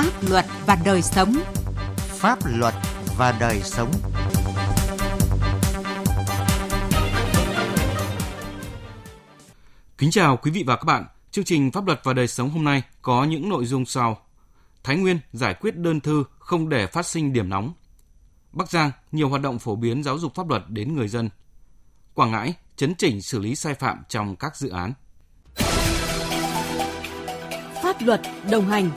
Pháp luật và đời sống. Pháp luật và đời sống. Kính chào quý vị và các bạn. Chương trình Pháp luật và đời sống hôm nay có những nội dung sau. Thái Nguyên giải quyết đơn thư không để phát sinh điểm nóng. Bắc Giang nhiều hoạt động phổ biến giáo dục pháp luật đến người dân. Quảng Ngãi chấn chỉnh xử lý sai phạm trong các dự án. Pháp luật đồng hành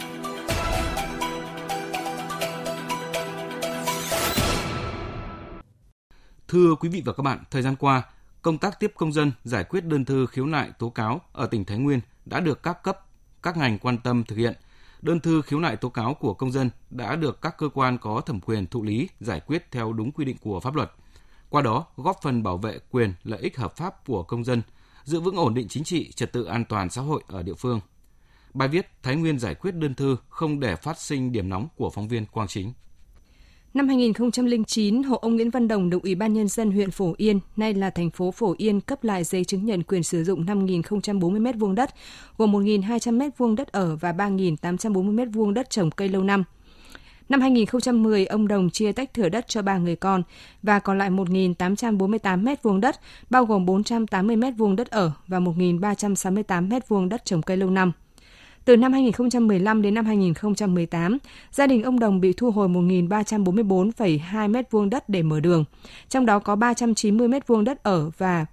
Thưa quý vị và các bạn, thời gian qua, công tác tiếp công dân giải quyết đơn thư khiếu nại tố cáo ở tỉnh Thái Nguyên đã được các cấp, các ngành quan tâm thực hiện. Đơn thư khiếu nại tố cáo của công dân đã được các cơ quan có thẩm quyền thụ lý giải quyết theo đúng quy định của pháp luật. Qua đó, góp phần bảo vệ quyền lợi ích hợp pháp của công dân, giữ vững ổn định chính trị, trật tự an toàn xã hội ở địa phương. Bài viết Thái Nguyên giải quyết đơn thư không để phát sinh điểm nóng của phóng viên Quang Chính. Năm 2009, hộ ông Nguyễn Văn Đồng được Ủy ban Nhân dân huyện Phổ Yên, nay là thành phố Phổ Yên, cấp lại giấy chứng nhận quyền sử dụng 5.040 m2 đất, gồm 1.200 m2 đất ở và 3.840 m2 đất trồng cây lâu năm. Năm 2010, ông Đồng chia tách thửa đất cho ba người con và còn lại 1.848 m2 đất, bao gồm 480 m2 đất ở và 1.368 m2 đất trồng cây lâu năm. Từ năm 2015 đến năm 2018, gia đình ông Đồng bị thu hồi 1.344,2 m2 đất để mở đường, trong đó có 390 m2 đất ở và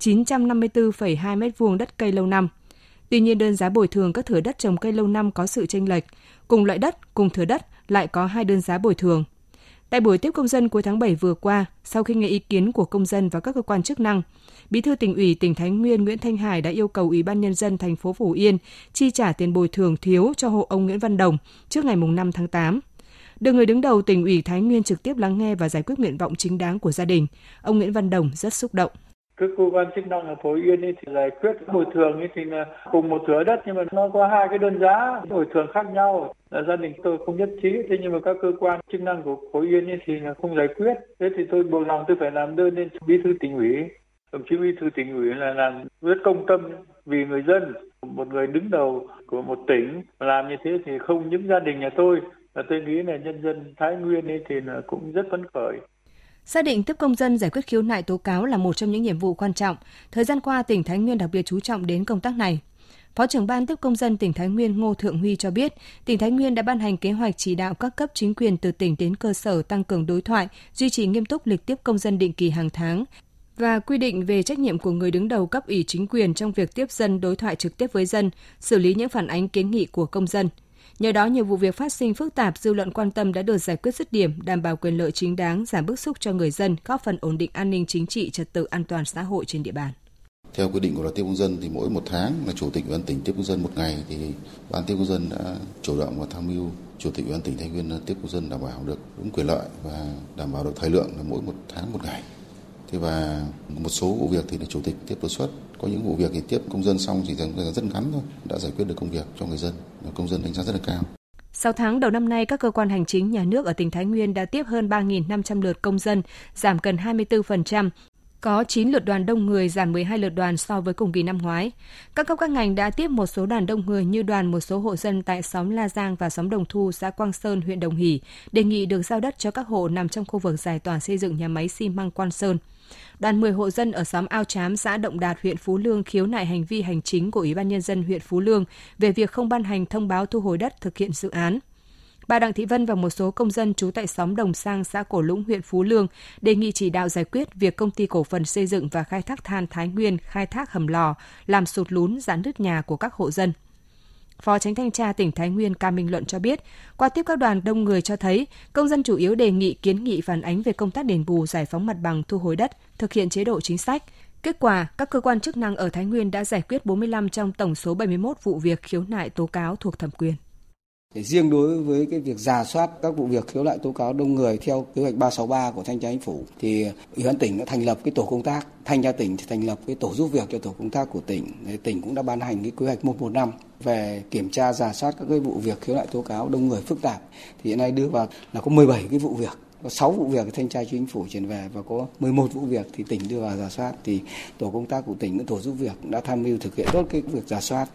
954,2 m2 đất cây lâu năm. Tuy nhiên đơn giá bồi thường các thửa đất trồng cây lâu năm có sự chênh lệch, cùng loại đất, cùng thửa đất lại có hai đơn giá bồi thường. Tại buổi tiếp công dân cuối tháng 7 vừa qua, sau khi nghe ý kiến của công dân và các cơ quan chức năng, Bí thư tỉnh ủy tỉnh Thái Nguyên Nguyễn Thanh Hải đã yêu cầu Ủy ban nhân dân thành phố Phổ Yên chi trả tiền bồi thường thiếu cho hộ ông Nguyễn Văn Đồng trước ngày 5 tháng 8. Được người đứng đầu tỉnh ủy Thái Nguyên trực tiếp lắng nghe và giải quyết nguyện vọng chính đáng của gia đình, ông Nguyễn Văn Đồng rất xúc động các cơ quan chức năng ở phố Yên ấy thì giải quyết bồi thường ấy thì là cùng một thửa đất, nhưng mà nó có hai cái đơn giá bồi thường khác nhau. Là gia đình tôi không nhất trí, thế nhưng mà các cơ quan chức năng của phố Yên ấy thì là không giải quyết. Thế thì tôi buộc lòng tôi phải làm đơn lên bí thư tỉnh ủy. Đồng chí bí thư tỉnh ủy là làm rất công tâm vì người dân, một người đứng đầu của một tỉnh. Làm như thế thì không những gia đình nhà tôi và tôi nghĩ là nhân dân Thái Nguyên ấy thì là cũng rất phấn khởi. Xác định tiếp công dân giải quyết khiếu nại tố cáo là một trong những nhiệm vụ quan trọng. Thời gian qua, tỉnh Thái Nguyên đặc biệt chú trọng đến công tác này. Phó trưởng ban tiếp công dân tỉnh Thái Nguyên Ngô Thượng Huy cho biết, tỉnh Thái Nguyên đã ban hành kế hoạch chỉ đạo các cấp chính quyền từ tỉnh đến cơ sở tăng cường đối thoại, duy trì nghiêm túc lịch tiếp công dân định kỳ hàng tháng và quy định về trách nhiệm của người đứng đầu cấp ủy chính quyền trong việc tiếp dân đối thoại trực tiếp với dân, xử lý những phản ánh kiến nghị của công dân – Nhờ đó, nhiều vụ việc phát sinh phức tạp, dư luận quan tâm đã được giải quyết dứt điểm, đảm bảo quyền lợi chính đáng, giảm bức xúc cho người dân, góp phần ổn định an ninh chính trị, trật tự an toàn xã hội trên địa bàn. Theo quy định của luật tiếp công dân thì mỗi một tháng là chủ tịch ủy ban tỉnh tiếp công dân một ngày thì ban tiếp công dân đã chủ động và tham mưu chủ tịch ủy ban tỉnh thanh Nguyên tiếp công dân đảm bảo được đúng quyền lợi và đảm bảo được thời lượng là mỗi một tháng một ngày. Thế và một số vụ việc thì là chủ tịch tiếp đột xuất, có những vụ việc thì tiếp công dân xong chỉ thời rất ngắn thôi, đã giải quyết được công việc cho người dân, công dân đánh giá rất là cao. 6 tháng đầu năm nay, các cơ quan hành chính nhà nước ở tỉnh Thái Nguyên đã tiếp hơn 3.500 lượt công dân, giảm gần 24%, có 9 lượt đoàn đông người giảm 12 lượt đoàn so với cùng kỳ năm ngoái. Các cấp các ngành đã tiếp một số đoàn đông người như đoàn một số hộ dân tại xóm La Giang và xóm Đồng Thu, xã Quang Sơn, huyện Đồng Hỷ, đề nghị được giao đất cho các hộ nằm trong khu vực giải tỏa xây dựng nhà máy xi măng Quang Sơn. Đoàn 10 hộ dân ở xóm Ao Chám, xã Động Đạt, huyện Phú Lương khiếu nại hành vi hành chính của Ủy ban Nhân dân huyện Phú Lương về việc không ban hành thông báo thu hồi đất thực hiện dự án. Bà Đặng Thị Vân và một số công dân trú tại xóm Đồng Sang, xã Cổ Lũng, huyện Phú Lương đề nghị chỉ đạo giải quyết việc công ty cổ phần xây dựng và khai thác than Thái Nguyên khai thác hầm lò, làm sụt lún giãn nứt nhà của các hộ dân. Phó Tránh Thanh tra tỉnh Thái Nguyên Ca Minh Luận cho biết, qua tiếp các đoàn đông người cho thấy, công dân chủ yếu đề nghị kiến nghị phản ánh về công tác đền bù giải phóng mặt bằng thu hồi đất, thực hiện chế độ chính sách. Kết quả, các cơ quan chức năng ở Thái Nguyên đã giải quyết 45 trong tổng số 71 vụ việc khiếu nại tố cáo thuộc thẩm quyền. Để riêng đối với cái việc giả soát các vụ việc khiếu nại tố cáo đông người theo kế hoạch 363 của thanh tra chính phủ thì ủy ban tỉnh đã thành lập cái tổ công tác, thanh tra tỉnh thì thành lập cái tổ giúp việc cho tổ công tác của tỉnh. thì tỉnh cũng đã ban hành cái kế hoạch 115 về kiểm tra giả soát các cái vụ việc khiếu nại tố cáo đông người phức tạp. Thì hiện nay đưa vào là có 17 cái vụ việc có 6 vụ việc thanh tra chính phủ chuyển về và có 11 vụ việc thì tỉnh đưa vào giả soát thì tổ công tác của tỉnh tổ giúp việc đã tham mưu thực hiện tốt cái việc giả soát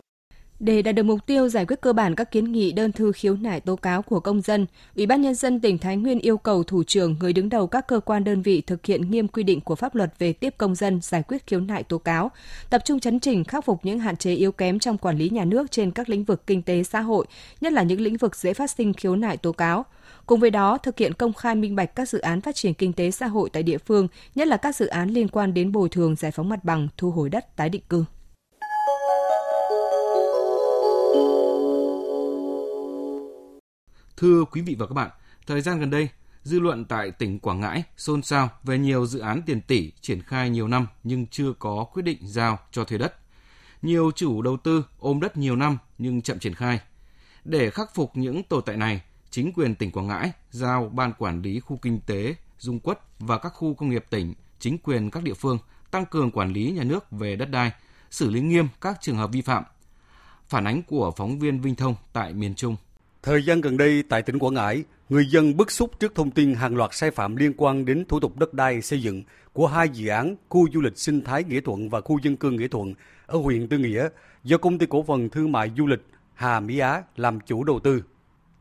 để đạt được mục tiêu giải quyết cơ bản các kiến nghị đơn thư khiếu nại tố cáo của công dân, Ủy ban nhân dân tỉnh Thái Nguyên yêu cầu thủ trưởng người đứng đầu các cơ quan đơn vị thực hiện nghiêm quy định của pháp luật về tiếp công dân giải quyết khiếu nại tố cáo, tập trung chấn chỉnh khắc phục những hạn chế yếu kém trong quản lý nhà nước trên các lĩnh vực kinh tế xã hội, nhất là những lĩnh vực dễ phát sinh khiếu nại tố cáo. Cùng với đó, thực hiện công khai minh bạch các dự án phát triển kinh tế xã hội tại địa phương, nhất là các dự án liên quan đến bồi thường giải phóng mặt bằng, thu hồi đất, tái định cư. Thưa quý vị và các bạn, thời gian gần đây, dư luận tại tỉnh Quảng Ngãi xôn xao về nhiều dự án tiền tỷ triển khai nhiều năm nhưng chưa có quyết định giao cho thuê đất. Nhiều chủ đầu tư ôm đất nhiều năm nhưng chậm triển khai. Để khắc phục những tồn tại này, chính quyền tỉnh Quảng Ngãi giao ban quản lý khu kinh tế Dung Quất và các khu công nghiệp tỉnh, chính quyền các địa phương tăng cường quản lý nhà nước về đất đai, xử lý nghiêm các trường hợp vi phạm. Phản ánh của phóng viên Vinh Thông tại miền Trung. Thời gian gần đây tại tỉnh Quảng Ngãi, người dân bức xúc trước thông tin hàng loạt sai phạm liên quan đến thủ tục đất đai xây dựng của hai dự án khu du lịch sinh thái Nghĩa Thuận và khu dân cư Nghĩa Thuận ở huyện Tư Nghĩa do công ty cổ phần thương mại du lịch Hà Mỹ Á làm chủ đầu tư.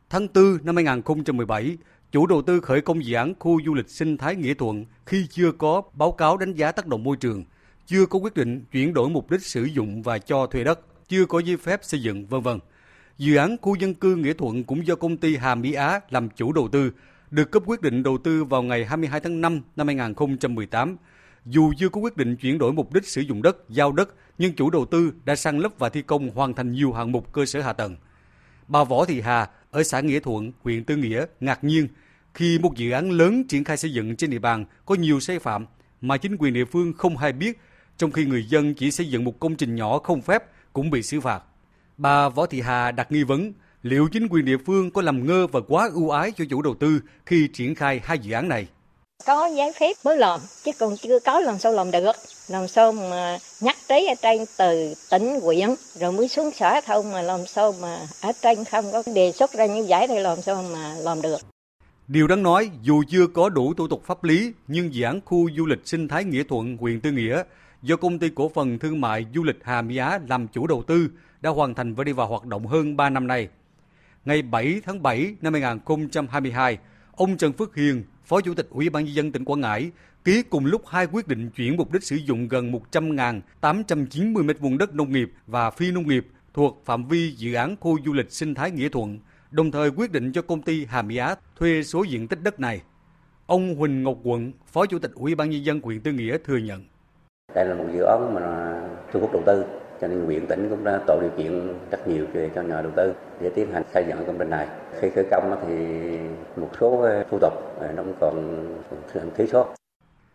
Tháng 4 năm 2017, chủ đầu tư khởi công dự án khu du lịch sinh thái Nghĩa Thuận khi chưa có báo cáo đánh giá tác động môi trường, chưa có quyết định chuyển đổi mục đích sử dụng và cho thuê đất, chưa có giấy phép xây dựng, vân vân. Dự án khu dân cư Nghĩa Thuận cũng do công ty Hà Mỹ Á làm chủ đầu tư, được cấp quyết định đầu tư vào ngày 22 tháng 5 năm 2018. Dù chưa có quyết định chuyển đổi mục đích sử dụng đất, giao đất, nhưng chủ đầu tư đã sang lấp và thi công hoàn thành nhiều hạng mục cơ sở hạ tầng. Bà Võ Thị Hà ở xã Nghĩa Thuận, huyện Tư Nghĩa ngạc nhiên khi một dự án lớn triển khai xây dựng trên địa bàn có nhiều sai phạm mà chính quyền địa phương không hay biết, trong khi người dân chỉ xây dựng một công trình nhỏ không phép cũng bị xử phạt. Bà Võ Thị Hà đặt nghi vấn liệu chính quyền địa phương có làm ngơ và quá ưu ái cho chủ đầu tư khi triển khai hai dự án này. Có giấy phép mới làm, chứ còn chưa có làm sao làm được. Làm sao mà nhắc trí ở trên từ tỉnh huyện rồi mới xuống xã thông mà làm sao mà ở trên không có đề xuất ra như vậy thì làm sao mà làm được. Điều đáng nói, dù chưa có đủ thủ tục pháp lý, nhưng dự án khu du lịch sinh thái Nghĩa Thuận, huyện Tư Nghĩa do công ty cổ phần thương mại du lịch Hà Mỹ Á làm chủ đầu tư đã hoàn thành và đi vào hoạt động hơn 3 năm nay. Ngày 7 tháng 7 năm 2022, ông Trần Phước Hiền, Phó Chủ tịch Ủy ban nhân dân tỉnh Quảng Ngãi ký cùng lúc hai quyết định chuyển mục đích sử dụng gần 100.890 m2 đất nông nghiệp và phi nông nghiệp thuộc phạm vi dự án khu du lịch sinh thái Nghĩa Thuận, đồng thời quyết định cho công ty Hà Mỹ Á thuê số diện tích đất này. Ông Huỳnh Ngọc Quận, Phó Chủ tịch Ủy ban nhân dân huyện Tư Nghĩa thừa nhận. Đây là một dự án mà thu hút đầu tư, cho nên huyện tỉnh cũng đã tạo điều kiện rất nhiều cho nhà đầu tư để tiến hành xây dựng công trình này. Khi khởi công thì một số thủ tục à, nó cũng còn thiếu sót.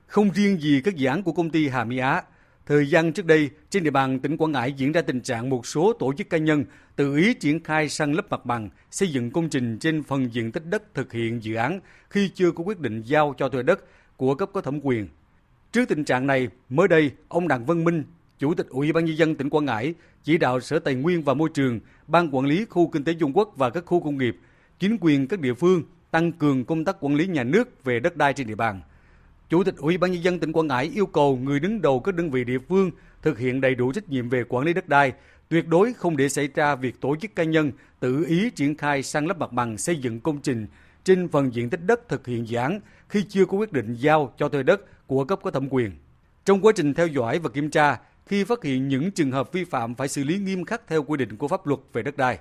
Không riêng gì các dự án của công ty Hà Mỹ Á, Thời gian trước đây, trên địa bàn tỉnh Quảng Ngãi diễn ra tình trạng một số tổ chức cá nhân tự ý triển khai săn lấp mặt bằng, xây dựng công trình trên phần diện tích đất thực hiện dự án khi chưa có quyết định giao cho thuê đất của cấp có thẩm quyền. Trước tình trạng này, mới đây, ông Đặng Văn Minh, Chủ tịch Ủy ban nhân dân tỉnh Quảng Ngãi chỉ đạo Sở Tài nguyên và Môi trường, Ban quản lý khu kinh tế Dung Quốc và các khu công nghiệp, chính quyền các địa phương tăng cường công tác quản lý nhà nước về đất đai trên địa bàn. Chủ tịch Ủy ban nhân dân tỉnh Quảng Ngãi yêu cầu người đứng đầu các đơn vị địa phương thực hiện đầy đủ trách nhiệm về quản lý đất đai, tuyệt đối không để xảy ra việc tổ chức cá nhân tự ý triển khai sang lấp mặt bằng xây dựng công trình trên phần diện tích đất thực hiện dự án khi chưa có quyết định giao cho thuê đất của cấp có thẩm quyền. Trong quá trình theo dõi và kiểm tra, khi phát hiện những trường hợp vi phạm phải xử lý nghiêm khắc theo quy định của pháp luật về đất đai.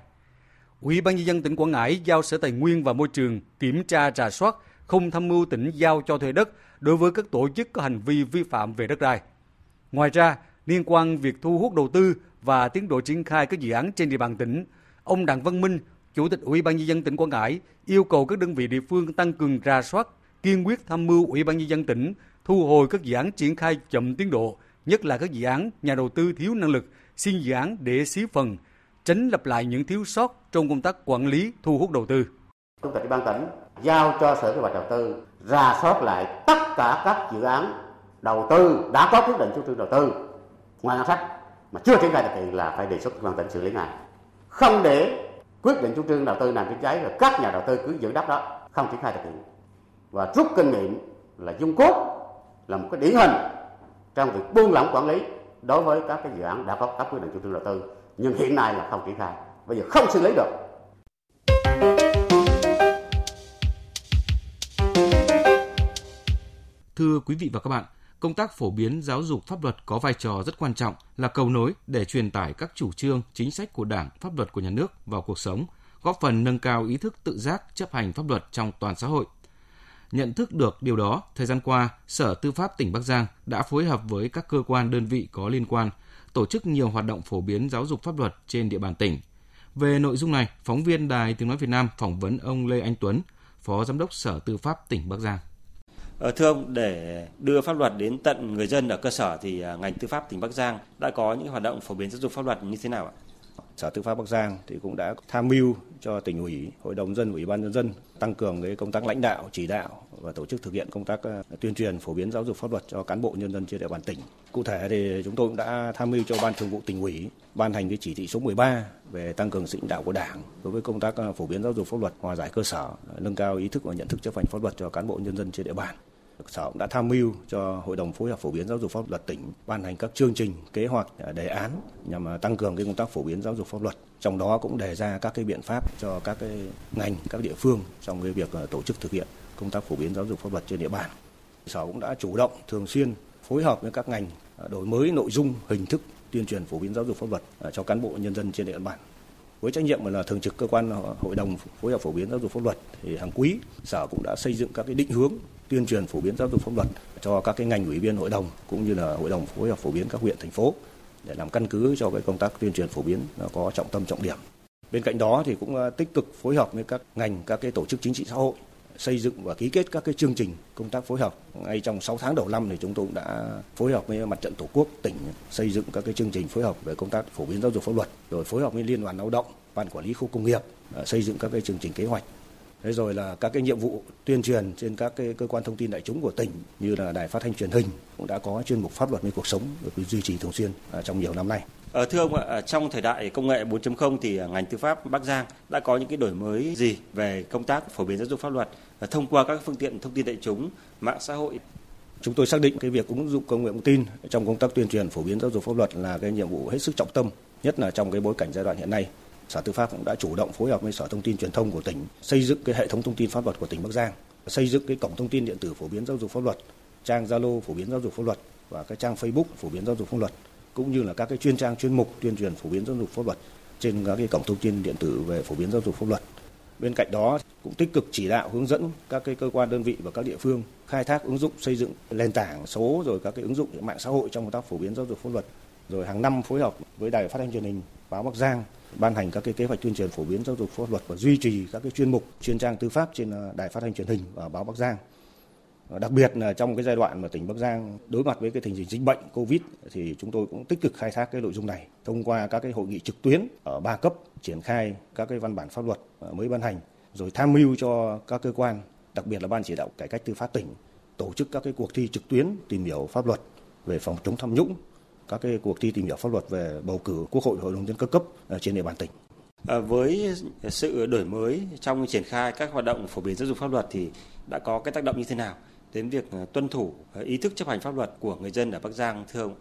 Ủy ban nhân dân tỉnh Quảng Ngãi giao Sở Tài nguyên và Môi trường kiểm tra rà soát không tham mưu tỉnh giao cho thuê đất đối với các tổ chức có hành vi vi phạm về đất đai. Ngoài ra, liên quan việc thu hút đầu tư và tiến độ triển khai các dự án trên địa bàn tỉnh, ông Đặng Văn Minh, Chủ tịch Ủy ban nhân dân tỉnh Quảng Ngãi yêu cầu các đơn vị địa phương tăng cường ra soát, kiên quyết tham mưu Ủy ban nhân dân tỉnh thu hồi các dự án triển khai chậm tiến độ, nhất là các dự án nhà đầu tư thiếu năng lực, xin dự án để xí phần, tránh lặp lại những thiếu sót trong công tác quản lý thu hút đầu tư. Chủ tịch Ủy ban tỉnh giao cho Sở Kế hoạch Đầu tư ra soát lại tất cả các dự án đầu tư đã có quyết định chủ trương đầu tư ngoài ngân sách mà chưa triển khai thực hiện là phải đề xuất ban tỉnh xử lý ngay không để quyết định chủ trương đầu tư làm kinh cháy rồi các nhà đầu tư cứ giữ đất đó không triển khai thực hiện. Và rút kinh nghiệm là dung cốt là một cái điển hình trong việc buông lỏng quản lý đối với các cái dự án đã có các quyết định chủ trương đầu tư nhưng hiện nay là không triển khai. Bây giờ không xử lý được. Thưa quý vị và các bạn, công tác phổ biến giáo dục pháp luật có vai trò rất quan trọng là cầu nối để truyền tải các chủ trương, chính sách của Đảng, pháp luật của nhà nước vào cuộc sống, góp phần nâng cao ý thức tự giác chấp hành pháp luật trong toàn xã hội. Nhận thức được điều đó, thời gian qua, Sở Tư pháp tỉnh Bắc Giang đã phối hợp với các cơ quan đơn vị có liên quan tổ chức nhiều hoạt động phổ biến giáo dục pháp luật trên địa bàn tỉnh. Về nội dung này, phóng viên Đài Tiếng Nói Việt Nam phỏng vấn ông Lê Anh Tuấn, Phó Giám đốc Sở Tư pháp tỉnh Bắc Giang. Ờ, thưa ông, để đưa pháp luật đến tận người dân ở cơ sở thì à, ngành tư pháp tỉnh Bắc Giang đã có những hoạt động phổ biến giáo dục pháp luật như thế nào ạ? Sở Tư pháp Bắc Giang thì cũng đã tham mưu cho tỉnh ủy, hội đồng dân, ủy ban nhân dân tăng cường cái công tác lãnh đạo, chỉ đạo và tổ chức thực hiện công tác à, tuyên truyền phổ biến giáo dục pháp luật cho cán bộ nhân dân trên địa bàn tỉnh. Cụ thể thì chúng tôi cũng đã tham mưu cho ban thường vụ tỉnh ủy ban hành cái chỉ thị số 13 về tăng cường sự lãnh đạo của Đảng đối với công tác à, phổ biến giáo dục pháp luật, hòa giải cơ sở, nâng cao ý thức và nhận thức chấp hành pháp luật cho cán bộ nhân dân trên địa bàn. Sở cũng đã tham mưu cho Hội đồng phối hợp phổ biến giáo dục pháp luật tỉnh ban hành các chương trình, kế hoạch, à, đề án nhằm à, tăng cường cái công tác phổ biến giáo dục pháp luật. Trong đó cũng đề ra các cái biện pháp cho các cái ngành, các địa phương trong cái việc à, tổ chức thực hiện công tác phổ biến giáo dục pháp luật trên địa bàn. Sở cũng đã chủ động thường xuyên phối hợp với các ngành đổi mới nội dung, hình thức tuyên truyền phổ biến giáo dục pháp luật cho cán bộ nhân dân trên địa bàn với trách nhiệm là thường trực cơ quan hội đồng phối hợp phổ biến giáo dục pháp luật, thì hàng quý, sở cũng đã xây dựng các cái định hướng tuyên truyền phổ biến giáo dục pháp luật cho các cái ngành ủy viên hội đồng cũng như là hội đồng phối hợp phổ biến các huyện, thành phố để làm căn cứ cho cái công tác tuyên truyền phổ biến có trọng tâm, trọng điểm. Bên cạnh đó thì cũng à, tích cực phối hợp với các ngành, các cái tổ chức chính trị xã hội xây dựng và ký kết các cái chương trình công tác phối hợp. Ngay trong 6 tháng đầu năm thì chúng tôi cũng đã phối hợp với mặt trận Tổ quốc tỉnh xây dựng các cái chương trình phối hợp về công tác phổ biến giáo dục pháp luật, rồi phối hợp với Liên đoàn Lao động, Ban quản lý khu công nghiệp à, xây dựng các cái chương trình kế hoạch Thế rồi là các cái nhiệm vụ tuyên truyền trên các cái cơ quan thông tin đại chúng của tỉnh như là đài phát thanh truyền hình cũng đã có chuyên mục pháp luật với cuộc sống được duy trì thường xuyên à, trong nhiều năm nay. Ờ, thưa ông ạ, à, trong thời đại công nghệ 4.0 thì à, ngành tư pháp Bắc Giang đã có những cái đổi mới gì về công tác phổ biến giáo dục pháp luật à, thông qua các phương tiện thông tin đại chúng, mạng xã hội? Chúng tôi xác định cái việc ứng dụng công nghệ thông tin trong công tác tuyên truyền phổ biến giáo dục pháp luật là cái nhiệm vụ hết sức trọng tâm, nhất là trong cái bối cảnh giai đoạn hiện nay. Sở Tư pháp cũng đã chủ động phối hợp với Sở Thông tin Truyền thông của tỉnh xây dựng cái hệ thống thông tin pháp luật của tỉnh Bắc Giang, xây dựng cái cổng thông tin điện tử phổ biến giáo dục pháp luật, trang Zalo phổ biến giáo dục pháp luật và cái trang Facebook phổ biến giáo dục pháp luật cũng như là các cái chuyên trang chuyên mục tuyên truyền phổ biến giáo dục pháp luật trên các cái cổng thông tin điện tử về phổ biến giáo dục pháp luật. Bên cạnh đó cũng tích cực chỉ đạo hướng dẫn các cái cơ quan đơn vị và các địa phương khai thác ứng dụng xây dựng nền tảng số rồi các cái ứng dụng mạng xã hội trong công tác phổ biến giáo dục pháp luật. Rồi hàng năm phối hợp với Đài Phát thanh Truyền hình báo Bắc Giang ban hành các cái kế hoạch tuyên truyền phổ biến giáo dục pháp luật và duy trì các cái chuyên mục, chuyên trang tư pháp trên à, đài phát thanh truyền hình và báo Bắc Giang. Đặc biệt là trong cái giai đoạn mà tỉnh Bắc Giang đối mặt với cái tình hình dịch bệnh Covid thì chúng tôi cũng tích cực khai thác cái nội dung này thông qua các cái hội nghị trực tuyến ở ba cấp triển khai các cái văn bản pháp luật mới ban hành rồi tham mưu cho các cơ quan đặc biệt là ban chỉ đạo cải cách tư pháp tỉnh tổ chức các cái cuộc thi trực tuyến tìm hiểu pháp luật về phòng chống tham nhũng các cái cuộc thi tìm hiểu pháp luật về bầu cử quốc hội hội đồng nhân các cấp trên địa bàn tỉnh. À, với sự đổi mới trong triển khai các hoạt động phổ biến giáo dục pháp luật thì đã có cái tác động như thế nào đến việc à, tuân thủ à, ý thức chấp hành pháp luật của người dân ở Bắc Giang thưa ông?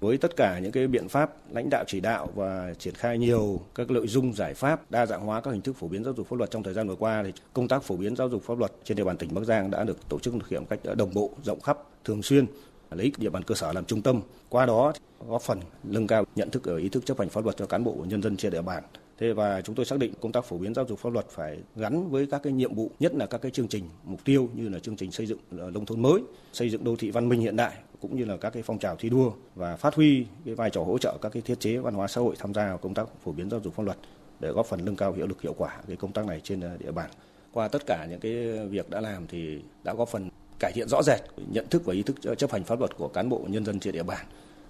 Với tất cả những cái biện pháp lãnh đạo chỉ đạo và triển khai nhiều các nội dung giải pháp đa dạng hóa các hình thức phổ biến giáo dục pháp luật trong thời gian vừa qua thì công tác phổ biến giáo dục pháp luật trên địa bàn tỉnh Bắc Giang đã được tổ chức thực hiện cách đồng bộ, rộng khắp, thường xuyên lấy địa bàn cơ sở làm trung tâm qua đó góp phần nâng cao nhận thức ở ý thức chấp hành pháp luật cho cán bộ nhân dân trên địa bàn Thế và chúng tôi xác định công tác phổ biến giáo dục pháp luật phải gắn với các cái nhiệm vụ, nhất là các cái chương trình mục tiêu như là chương trình xây dựng ờ, nông thôn mới, xây dựng đô thị văn minh hiện đại cũng như là các cái phong trào thi đua và phát huy cái vai trò hỗ trợ các cái thiết chế văn hóa xã hội tham gia vào công tác phổ biến giáo dục pháp luật để góp phần nâng cao hiệu lực hiệu quả cái công tác này trên ờ, địa bàn. Qua tất cả những cái việc đã làm thì đã góp phần cải thiện rõ rệt nhận thức và ý thức ờ, chấp hành pháp luật của cán bộ nhân dân trên địa bàn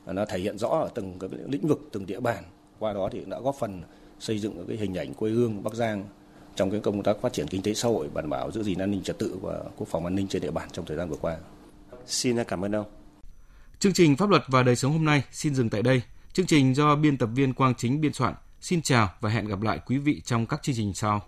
nó thể hiện rõ ở từng cái lĩnh vực từng địa bàn qua đó thì đã góp phần xây dựng cái hình ảnh quê hương Bắc Giang trong cái công tác phát triển kinh tế xã hội đảm bảo giữ gìn an ninh trật tự và quốc phòng an ninh trên địa bàn trong thời gian vừa qua. Xin cảm ơn ông. Chương trình Pháp luật và đời sống hôm nay xin dừng tại đây. Chương trình do biên tập viên Quang Chính biên soạn. Xin chào và hẹn gặp lại quý vị trong các chương trình sau.